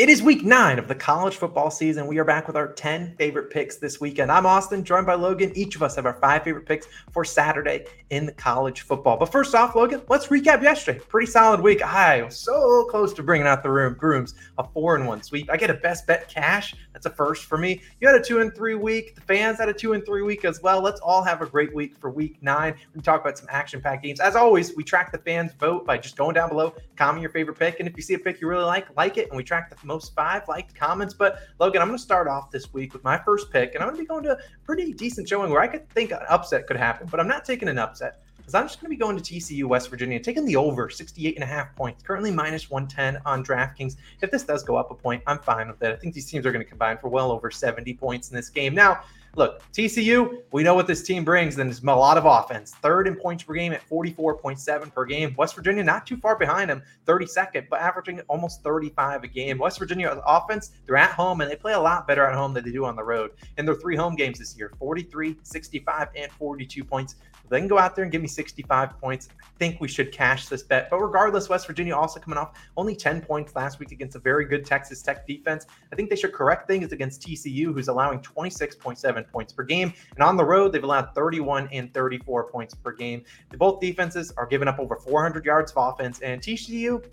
It is week nine of the college football season. We are back with our 10 favorite picks this weekend. I'm Austin, joined by Logan. Each of us have our five favorite picks for Saturday in the college football. But first off, Logan, let's recap yesterday. Pretty solid week. I was so close to bringing out the room brooms, a four and one sweep. I get a best bet cash. That's a first for me. You had a two and three week. The fans had a two and three week as well. Let's all have a great week for week nine. We talk about some action packed games. As always, we track the fans' vote by just going down below, comment your favorite pick. And if you see a pick you really like, like it. And we track the most five liked comments. But Logan, I'm going to start off this week with my first pick, and I'm going to be going to a pretty decent showing where I could think an upset could happen, but I'm not taking an upset because I'm just going to be going to TCU West Virginia, taking the over 68 and a half points, currently minus 110 on DraftKings. If this does go up a point, I'm fine with it. I think these teams are going to combine for well over 70 points in this game. Now, Look, TCU, we know what this team brings, and it's a lot of offense. Third in points per game at 44.7 per game. West Virginia not too far behind them, 32nd, but averaging almost 35 a game. West Virginia offense, they're at home, and they play a lot better at home than they do on the road. In their three home games this year, 43, 65, and 42 points. They can go out there and give me 65 points. I think we should cash this bet. But regardless, West Virginia also coming off only 10 points last week against a very good Texas Tech defense. I think they should correct things against TCU, who's allowing 26.7 points per game. And on the road, they've allowed 31 and 34 points per game. Both defenses are giving up over 400 yards of offense. And TCU,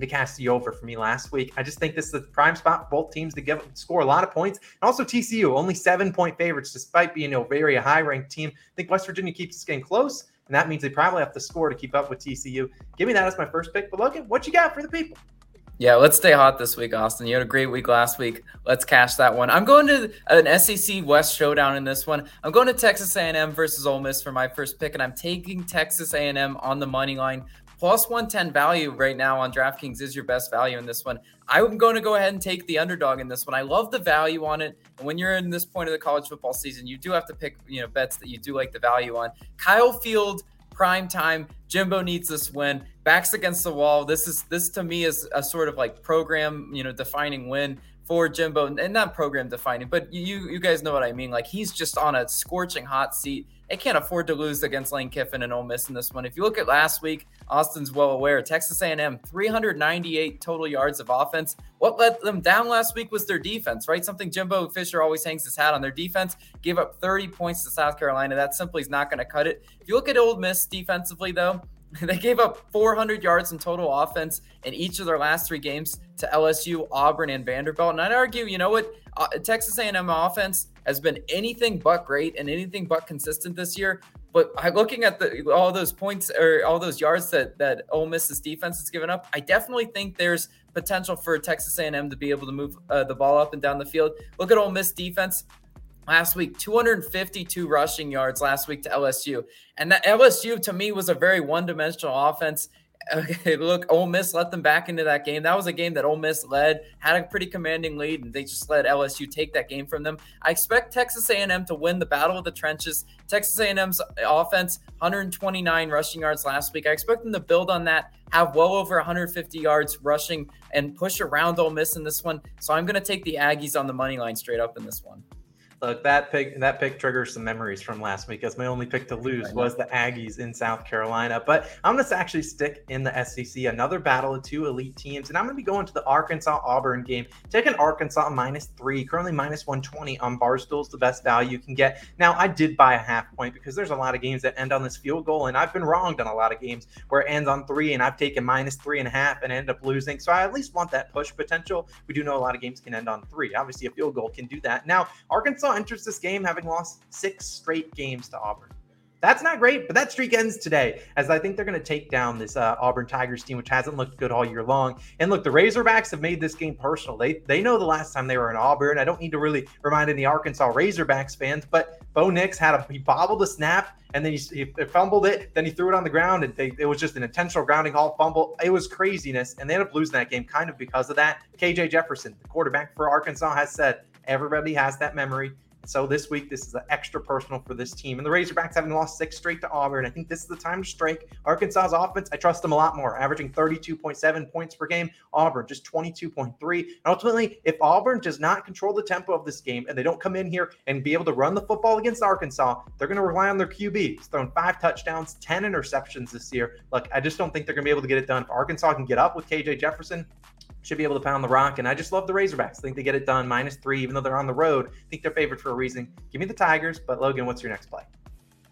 to cast the over for me last week. I just think this is the prime spot for both teams to give score a lot of points. And also TCU, only seven point favorites, despite being a very high ranked team. I think West Virginia keeps this game close, and that means they probably have to score to keep up with TCU. Give me that as my first pick. But Logan, what you got for the people? Yeah, let's stay hot this week, Austin. You had a great week last week. Let's cash that one. I'm going to an SEC West showdown in this one. I'm going to Texas A&M versus Ole Miss for my first pick, and I'm taking Texas A&M on the money line plus 110 value right now on DraftKings is your best value in this one. I'm going to go ahead and take the underdog in this one. I love the value on it. And when you're in this point of the college football season, you do have to pick, you know, bets that you do like the value on. Kyle Field prime time. Jimbo needs this win. Backs against the wall. This is this to me is a sort of like program, you know, defining win for Jimbo, and not program defining, but you you guys know what I mean. Like he's just on a scorching hot seat. They can't afford to lose against Lane Kiffin and Ole Miss in this one. If you look at last week, Austin's well aware. Texas A&M 398 total yards of offense. What let them down last week was their defense, right? Something Jimbo Fisher always hangs his hat on. Their defense gave up 30 points to South Carolina. That simply is not going to cut it. If you look at Ole Miss defensively, though, they gave up 400 yards in total offense in each of their last three games to LSU, Auburn, and Vanderbilt. And I'd argue, you know what, uh, Texas A&M offense has been anything but great and anything but consistent this year. But looking at the all those points or all those yards that that Ole Miss's defense has given up, I definitely think there's potential for Texas A&M to be able to move uh, the ball up and down the field. Look at Ole Miss defense last week 252 rushing yards last week to LSU. And that LSU to me was a very one-dimensional offense. Okay, look, Ole Miss let them back into that game. That was a game that Ole Miss led, had a pretty commanding lead, and they just let LSU take that game from them. I expect Texas A&M to win the battle of the trenches. Texas A&M's offense, 129 rushing yards last week. I expect them to build on that, have well over 150 yards rushing, and push around Ole Miss in this one. So I'm going to take the Aggies on the money line straight up in this one. Look, that pick that pick triggers some memories from last week as my only pick to lose was the Aggies in South Carolina. But I'm going to actually stick in the SEC, another battle of two elite teams, and I'm going to be going to the Arkansas Auburn game. Taking Arkansas minus three, currently minus 120 on Barstool's the best value you can get. Now, I did buy a half point because there's a lot of games that end on this field goal, and I've been wronged on a lot of games where it ends on three, and I've taken minus three and a half and end up losing. So I at least want that push potential. We do know a lot of games can end on three. Obviously, a field goal can do that. Now, Arkansas enters this game having lost six straight games to Auburn. That's not great, but that streak ends today, as I think they're going to take down this uh, Auburn Tigers team, which hasn't looked good all year long. And look, the Razorbacks have made this game personal. They they know the last time they were in Auburn. I don't need to really remind any Arkansas Razorbacks fans, but Bo Nix had a he bobbled a snap and then he, he fumbled it, then he threw it on the ground, and they, it was just an intentional grounding ball fumble. It was craziness, and they ended up losing that game kind of because of that. KJ Jefferson, the quarterback for Arkansas, has said everybody has that memory. So this week, this is an extra personal for this team. And the Razorbacks having lost six straight to Auburn. I think this is the time to strike. Arkansas's offense, I trust them a lot more, averaging 32.7 points per game. Auburn just 22.3. And ultimately, if Auburn does not control the tempo of this game and they don't come in here and be able to run the football against Arkansas, they're going to rely on their QB. He's thrown five touchdowns, 10 interceptions this year. Look, I just don't think they're going to be able to get it done. If Arkansas can get up with KJ Jefferson, should be able to pound the rock. And I just love the Razorbacks. I think they get it done minus three, even though they're on the road. I think they're favored for a reason. Give me the Tigers. But Logan, what's your next play?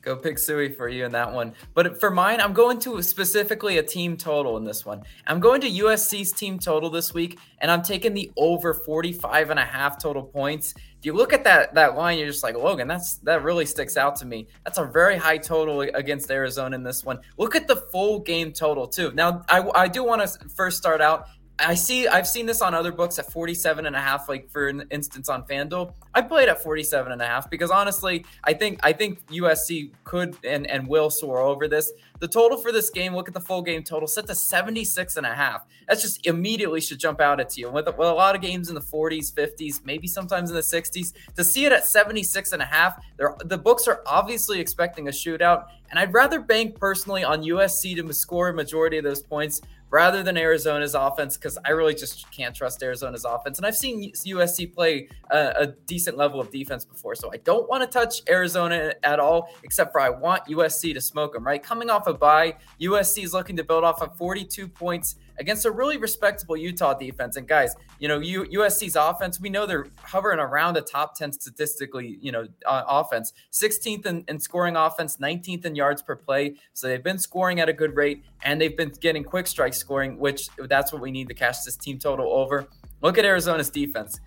Go Pig Sooie for you in that one. But for mine, I'm going to specifically a team total in this one. I'm going to USC's team total this week, and I'm taking the over 45 and a half total points. If you look at that that line, you're just like, Logan, that's that really sticks out to me. That's a very high total against Arizona in this one. Look at the full game total too. Now, I, I do want to first start out I see I've seen this on other books at 47 and a half like for instance on FanDuel. I played at 47 and a half because honestly, I think I think USC could and and will soar over this. The total for this game, look at the full game total, set to 76 and a half. That's just immediately should jump out at you. With, with a lot of games in the 40s, 50s, maybe sometimes in the 60s, to see it at 76 and a half, the books are obviously expecting a shootout. And I'd rather bank personally on USC to score a majority of those points rather than Arizona's offense because I really just can't trust Arizona's offense. And I've seen USC play a, a decent level of defense before, so I don't want to touch Arizona at all, except for I want USC to smoke them. Right, coming off a bye, USC is looking to build off of 42 points against a really respectable Utah defense. And guys, you know, U- USC's offense, we know they're hovering around a top 10 statistically, you know, uh, offense, 16th in, in, scoring offense, 19th in yards per play. So they've been scoring at a good rate and they've been getting quick strike scoring, which that's what we need to cash this team total over. Look at Arizona's defense.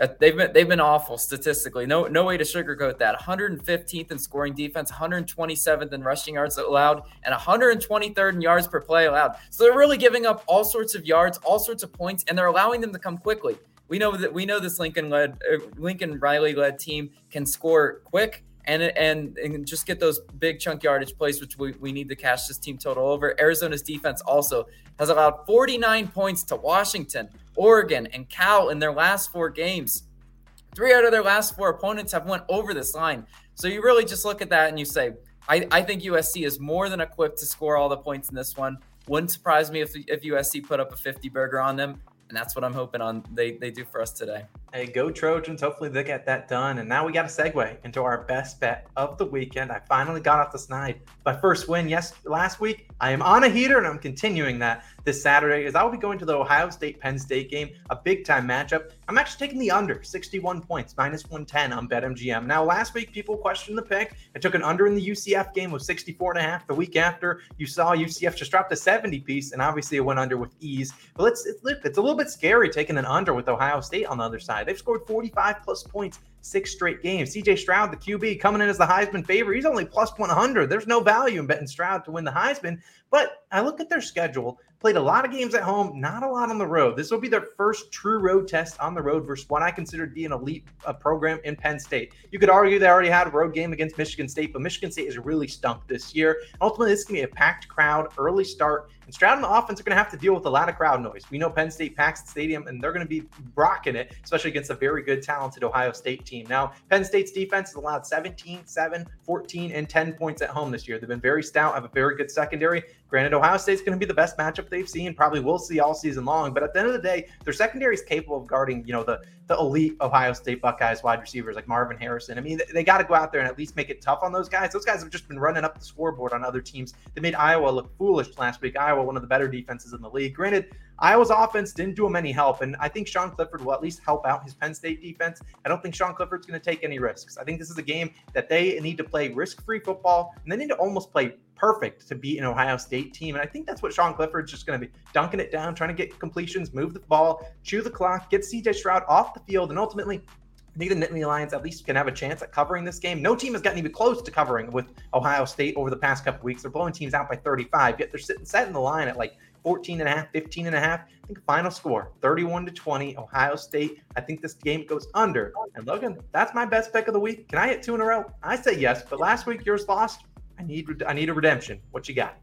Uh, they've been they've been awful statistically. No no way to sugarcoat that. 115th in scoring defense, 127th in rushing yards allowed, and 123rd in yards per play allowed. So they're really giving up all sorts of yards, all sorts of points, and they're allowing them to come quickly. We know that we know this Lincoln led uh, Lincoln Riley led team can score quick and, and and just get those big chunk yardage plays, which we, we need to cash this team total over. Arizona's defense also has allowed 49 points to Washington, Oregon, and Cal in their last four games. Three out of their last four opponents have went over this line. So you really just look at that and you say, I, I think USC is more than equipped to score all the points in this one. Wouldn't surprise me if, if USC put up a 50 burger on them. And that's what I'm hoping on they, they do for us today. Hey, go Trojans. Hopefully they get that done. And now we got a segue into our best bet of the weekend. I finally got off the snide. My first win, yes, last week. I am on a heater and I'm continuing that this Saturday as I will be going to the Ohio State Penn State game, a big time matchup. I'm actually taking the under 61 points, minus 110 on BetMGM. Now, last week people questioned the pick. I took an under in the UCF game with 64 and a half. The week after, you saw UCF just dropped a 70 piece, and obviously it went under with ease. But let's it's a little bit scary taking an under with Ohio State on the other side. They've scored 45 plus points six straight games. CJ Stroud, the QB, coming in as the Heisman favorite. He's only plus 100. There's no value in betting Stroud to win the Heisman. But I look at their schedule, played a lot of games at home, not a lot on the road. This will be their first true road test on the road versus what I consider to be an elite uh, program in Penn State. You could argue they already had a road game against Michigan State, but Michigan State is really stunk this year. Ultimately, this is going to be a packed crowd, early start. And Stroud and the offense are going to have to deal with a lot of crowd noise. We know Penn State packs the stadium, and they're going to be rocking it, especially against a very good, talented Ohio State team. Now, Penn State's defense has allowed 17, 7, 14, and 10 points at home this year. They've been very stout, have a very good secondary. Granted, Ohio State's going to be the best matchup they've seen, probably will see all season long. But at the end of the day, their secondary is capable of guarding, you know, the the elite Ohio State Buckeyes wide receivers like Marvin Harrison. I mean, they, they got to go out there and at least make it tough on those guys. Those guys have just been running up the scoreboard on other teams. They made Iowa look foolish last week. Iowa, one of the better defenses in the league. Granted, Iowa's offense didn't do him any help, and I think Sean Clifford will at least help out his Penn State defense. I don't think Sean Clifford's going to take any risks. I think this is a game that they need to play risk-free football, and they need to almost play perfect to beat an Ohio State team. And I think that's what Sean Clifford's just going to be dunking it down, trying to get completions, move the ball, chew the clock, get CJ Stroud off the field, and ultimately I think the Nittany Lions at least can have a chance at covering this game. No team has gotten even close to covering with Ohio State over the past couple weeks. They're blowing teams out by 35, yet they're sitting set in the line at like 14 and a half, 15 and a half. I think final score 31 to 20, Ohio State. I think this game goes under. And Logan, that's my best pick of the week. Can I hit two in a row? I say yes, but last week yours lost. I need I need a redemption. What you got?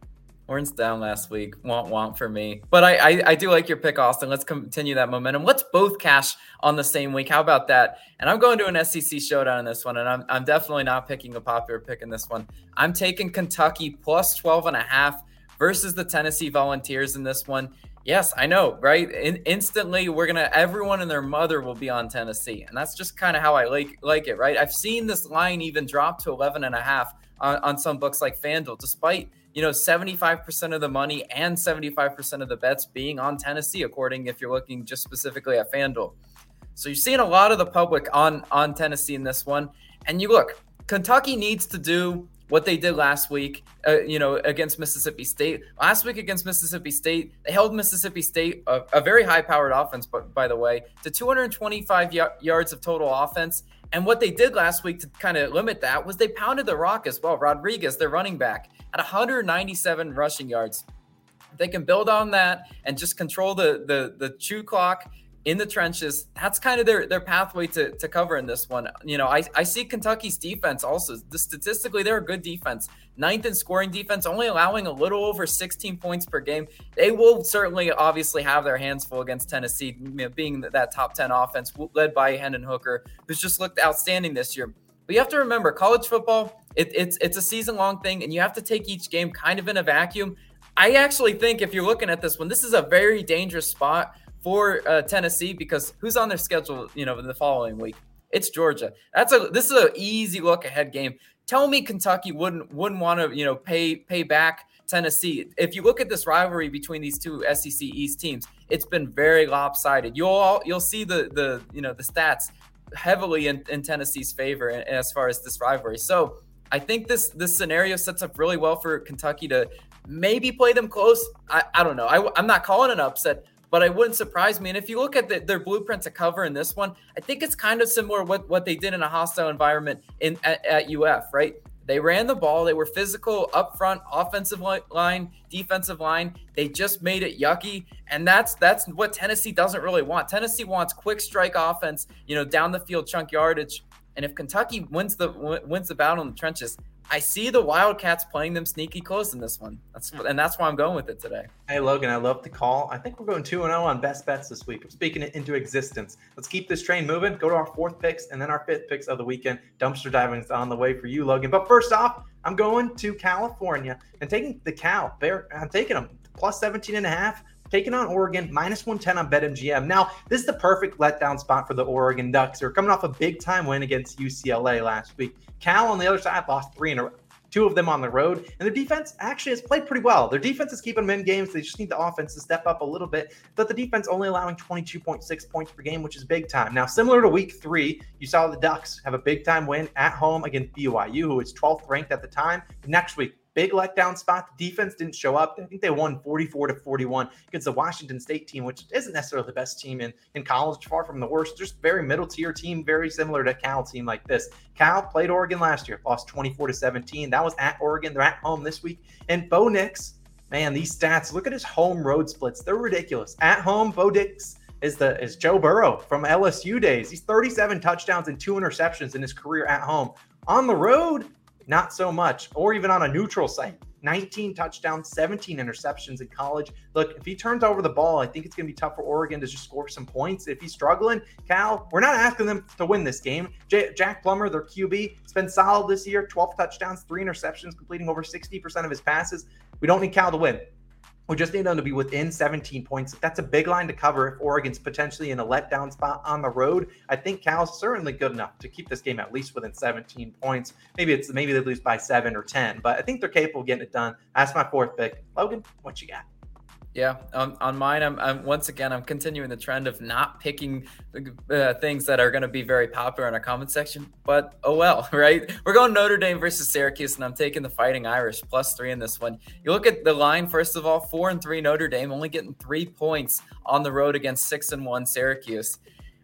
Horns down last week. Want want for me. But I, I, I do like your pick, Austin. Let's continue that momentum. Let's both cash on the same week. How about that? And I'm going to an SEC showdown in this one, and I'm I'm definitely not picking a popular pick in this one. I'm taking Kentucky plus 12 and a half versus the Tennessee Volunteers in this one. Yes, I know, right? In, instantly, we're gonna everyone and their mother will be on Tennessee, and that's just kind of how I like like it, right? I've seen this line even drop to 11 and a half on, on some books like FanDuel, despite you know, 75% of the money and 75% of the bets being on Tennessee, according if you're looking just specifically at FanDuel. So you're seeing a lot of the public on on Tennessee in this one. And you look, Kentucky needs to do what they did last week, uh, you know, against Mississippi State. Last week against Mississippi State, they held Mississippi State, a, a very high-powered offense, but by the way, to 225 y- yards of total offense. And what they did last week to kind of limit that was they pounded the rock as well. Rodriguez, their running back, at 197 rushing yards. They can build on that and just control the the the chew clock in the trenches. That's kind of their their pathway to, to cover in this one. You know, I, I see Kentucky's defense also. The, statistically, they're a good defense. Ninth in scoring defense, only allowing a little over 16 points per game. They will certainly, obviously, have their hands full against Tennessee, being that top 10 offense led by Hendon Hooker, who's just looked outstanding this year. But you have to remember, college football, it, it's it's a season long thing, and you have to take each game kind of in a vacuum. I actually think if you're looking at this one, this is a very dangerous spot for uh, Tennessee because who's on their schedule, you know, in the following week? It's Georgia. That's a this is an easy look ahead game. Tell me Kentucky wouldn't wouldn't want to, you know, pay pay back Tennessee. If you look at this rivalry between these two SEC East teams, it's been very lopsided. You'll you'll see the the you know the stats heavily in, in Tennessee's favor as far as this rivalry. So I think this this scenario sets up really well for Kentucky to maybe play them close. I, I don't know. I, I'm not calling an upset, but it wouldn't surprise me. And if you look at the, their blueprint to cover in this one, I think it's kind of similar what what they did in a hostile environment in at, at UF, right? They ran the ball. They were physical up front, offensive line, defensive line. They just made it yucky, and that's that's what Tennessee doesn't really want. Tennessee wants quick strike offense, you know, down the field, chunk yardage. And if Kentucky wins the wins the battle in the trenches, I see the Wildcats playing them sneaky close in this one. That's hmm. and that's why I'm going with it today. Hey Logan, I love the call. I think we're going two and zero oh on best bets this week. I'm speaking it into existence. Let's keep this train moving. Go to our fourth picks and then our fifth picks of the weekend. Dumpster diving is on the way for you, Logan. But first off, I'm going to California and taking the Cal. Bear, I'm taking them plus 17 and a half taking on Oregon, minus 110 on BetMGM. Now, this is the perfect letdown spot for the Oregon Ducks. They're coming off a big time win against UCLA last week. Cal on the other side lost three in a two of them on the road. And their defense actually has played pretty well. Their defense is keeping them in games. They just need the offense to step up a little bit. But the defense only allowing 22.6 points per game, which is big time. Now, similar to week three, you saw the Ducks have a big time win at home against BYU, who was 12th ranked at the time. Next week, big letdown spot. The defense didn't show up. I think they won 44 to 41 against the Washington State team, which isn't necessarily the best team in, in college, far from the worst. Just very middle tier team, very similar to Cal team like this. Cal played Oregon last year, lost 24 to 17. That was at Oregon. They're at home this week. And Bo Nix, man, these stats. Look at his home road splits. They're ridiculous. At home, Bo Nix is the is Joe Burrow from LSU days. He's 37 touchdowns and two interceptions in his career at home. On the road, not so much, or even on a neutral site. 19 touchdowns, 17 interceptions in college. Look, if he turns over the ball, I think it's going to be tough for Oregon to just score some points. If he's struggling, Cal, we're not asking them to win this game. J- Jack Plummer, their QB, has been solid this year 12 touchdowns, three interceptions, completing over 60% of his passes. We don't need Cal to win. We just need them to be within 17 points. That's a big line to cover if Oregon's potentially in a letdown spot on the road. I think Cal's certainly good enough to keep this game at least within 17 points. Maybe it's maybe they lose by seven or 10, but I think they're capable of getting it done. That's my fourth pick. Logan, what you got? Yeah, um, on mine, I'm, I'm, once again I'm continuing the trend of not picking uh, things that are going to be very popular in our comment section. But oh well, right? We're going Notre Dame versus Syracuse, and I'm taking the Fighting Irish plus three in this one. You look at the line first of all, four and three Notre Dame, only getting three points on the road against six and one Syracuse.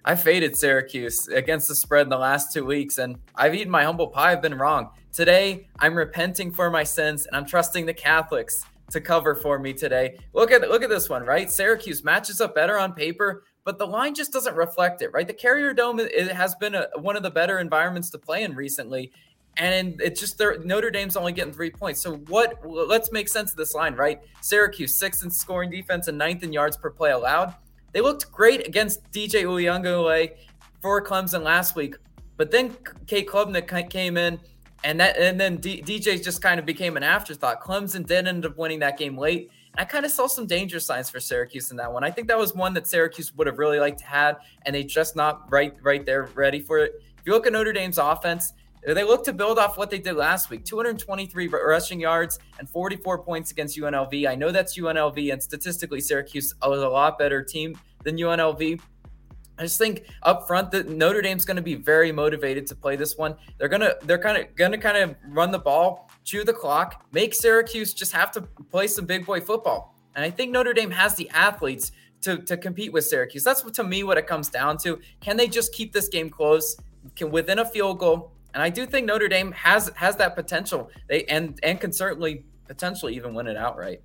I faded Syracuse against the spread in the last two weeks, and I've eaten my humble pie. I've been wrong. Today, I'm repenting for my sins, and I'm trusting the Catholics to cover for me today. Look at look at this one, right? Syracuse matches up better on paper, but the line just doesn't reflect it, right? The Carrier Dome it has been a, one of the better environments to play in recently, and it's just Notre Dame's only getting three points. So what? Let's make sense of this line, right? Syracuse sixth in scoring defense and ninth in yards per play allowed. They looked great against DJ Uiagalelei for Clemson last week, but then Cade Klubnik came in and that and then D- DJ just kind of became an afterthought. Clemson did end up winning that game late. I kind of saw some danger signs for Syracuse in that one. I think that was one that Syracuse would have really liked to have, and they just not right right there ready for it. If you look at Notre Dame's offense, They look to build off what they did last week 223 rushing yards and 44 points against UNLV. I know that's UNLV, and statistically, Syracuse was a lot better team than UNLV. I just think up front that Notre Dame's going to be very motivated to play this one. They're gonna they're kind of gonna kind of run the ball, chew the clock, make Syracuse just have to play some big boy football. And I think Notre Dame has the athletes to, to compete with Syracuse. That's what, to me what it comes down to. Can they just keep this game close, can within a field goal? And I do think Notre Dame has has that potential. They and and can certainly potentially even win it outright.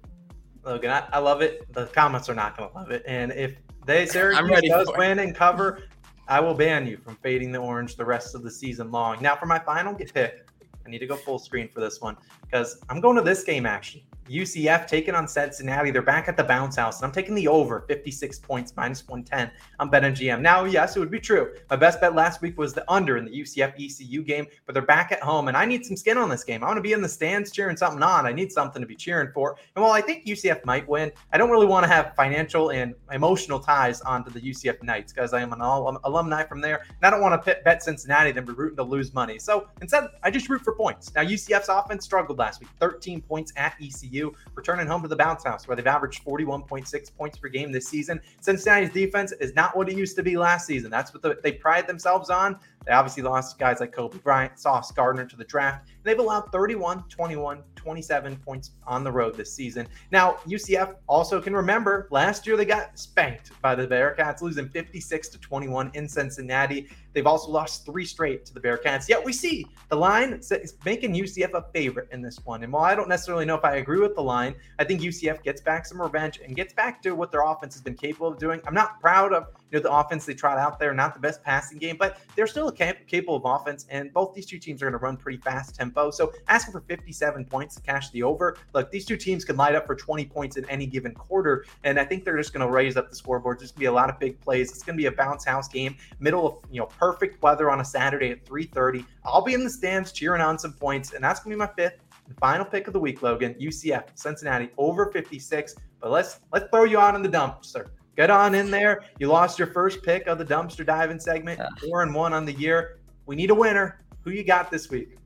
Logan, I, I love it. The comments are not going to love it, and if they Syracuse does win and cover, I will ban you from fading the orange the rest of the season long. Now for my final pick, I need to go full screen for this one because I'm going to this game actually. UCF taking on Cincinnati. They're back at the bounce house, and I'm taking the over 56 points minus 110 on BetMGM. Now, yes, it would be true. My best bet last week was the under in the UCF ECU game, but they're back at home, and I need some skin on this game. I want to be in the stands cheering something on. I need something to be cheering for. And while I think UCF might win, I don't really want to have financial and emotional ties onto the UCF Knights because I am an alumni from there, and I don't want to bet Cincinnati then be rooting to lose money. So instead, I just root for points. Now, UCF's offense struggled last week, 13 points at ECU. Returning home to the bounce house, where they've averaged 41.6 points per game this season. Cincinnati's defense is not what it used to be last season. That's what the, they pride themselves on. They obviously lost guys like Coby Bryant, Sauce Gardner to the draft. They've allowed 31, 21, 27 points on the road this season. Now, UCF also can remember last year they got spanked by the Bearcats, losing 56 to 21 in Cincinnati. They've also lost three straight to the Bearcats. Yet we see the line is making UCF a favorite in this one. And while I don't necessarily know if I agree with the line, I think UCF gets back some revenge and gets back to what their offense has been capable of doing. I'm not proud of you know the offense they tried out there, not the best passing game, but they're still a cap- capable of offense. And both these two teams are going to run pretty fast tempo. So asking for 57 points to cash the over. Look, these two teams can light up for 20 points in any given quarter, and I think they're just going to raise up the scoreboard. There's going to be a lot of big plays. It's going to be a bounce house game, middle of you know perfect weather on a Saturday at 3:30. I'll be in the stands cheering on some points, and that's going to be my fifth and final pick of the week, Logan. UCF, Cincinnati over 56. But let's let's throw you out in the dumpster. Get on in there. You lost your first pick of the dumpster diving segment, four and one on the year. We need a winner. Who you got this week?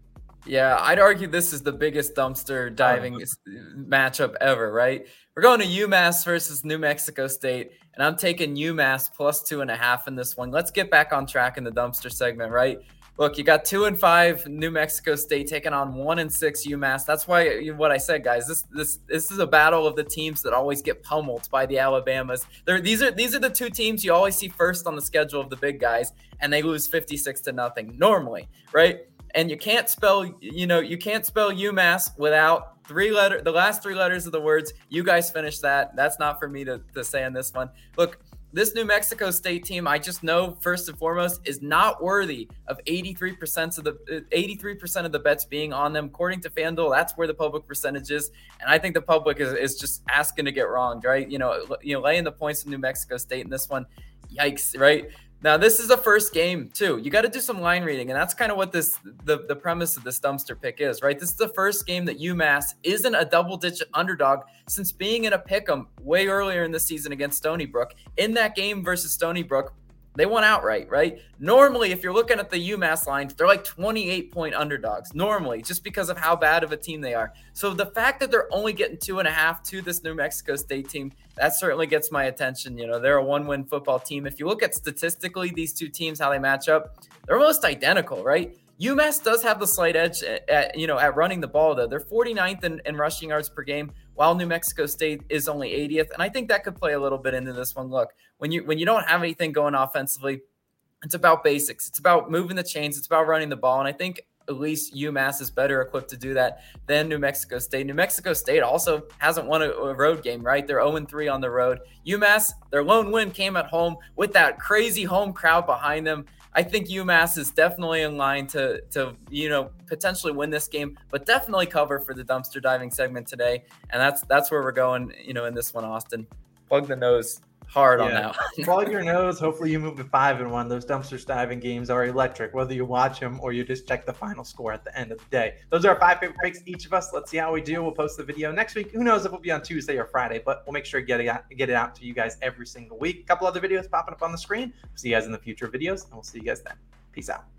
Yeah, I'd argue this is the biggest dumpster diving oh. matchup ever, right? We're going to UMass versus New Mexico State, and I'm taking UMass plus two and a half in this one. Let's get back on track in the dumpster segment, right? Look, you got two and five New Mexico State taking on one and six UMass. That's why what I said, guys. This this this is a battle of the teams that always get pummeled by the Alabamas. They're, these are these are the two teams you always see first on the schedule of the big guys, and they lose fifty six to nothing normally, right? And you can't spell, you know, you can't spell UMass without three letter the last three letters of the words. You guys finish that. That's not for me to, to say on this one. Look, this New Mexico State team, I just know first and foremost, is not worthy of 83% of the 83% of the bets being on them. According to FanDuel, that's where the public percentage is, and I think the public is, is just asking to get wronged, right? You know, you know, laying the points of New Mexico State in this one, yikes, right? Now this is the first game too. You got to do some line reading, and that's kind of what this the, the premise of this dumpster pick is, right? This is the first game that UMass isn't a double digit underdog since being in a pick 'em way earlier in the season against Stony Brook. In that game versus Stony Brook, they won outright, right? Normally, if you're looking at the UMass lines, they're like 28 point underdogs, normally, just because of how bad of a team they are. So the fact that they're only getting two and a half to this New Mexico State team, that certainly gets my attention. You know, they're a one win football team. If you look at statistically, these two teams, how they match up, they're almost identical, right? UMass does have the slight edge at, at, you know at running the ball though. They're 49th in, in rushing yards per game, while New Mexico State is only 80th. And I think that could play a little bit into this one. Look, when you when you don't have anything going offensively, it's about basics. It's about moving the chains. It's about running the ball. And I think at least UMass is better equipped to do that than New Mexico State. New Mexico State also hasn't won a, a road game, right? They're 0 3 on the road. UMass, their lone win came at home with that crazy home crowd behind them. I think UMass is definitely in line to to you know potentially win this game, but definitely cover for the dumpster diving segment today. And that's that's where we're going, you know, in this one, Austin. Plug the nose hard yeah. on that one. Plug your nose. Hopefully, you move to five and one. Those dumpster diving games are electric, whether you watch them or you just check the final score at the end of the day. Those are our five favorite picks, each of us. Let's see how we do. We'll post the video next week. Who knows if we'll be on Tuesday or Friday, but we'll make sure to get it out, get it out to you guys every single week. A couple other videos popping up on the screen. see you guys in the future videos, and we'll see you guys then. Peace out.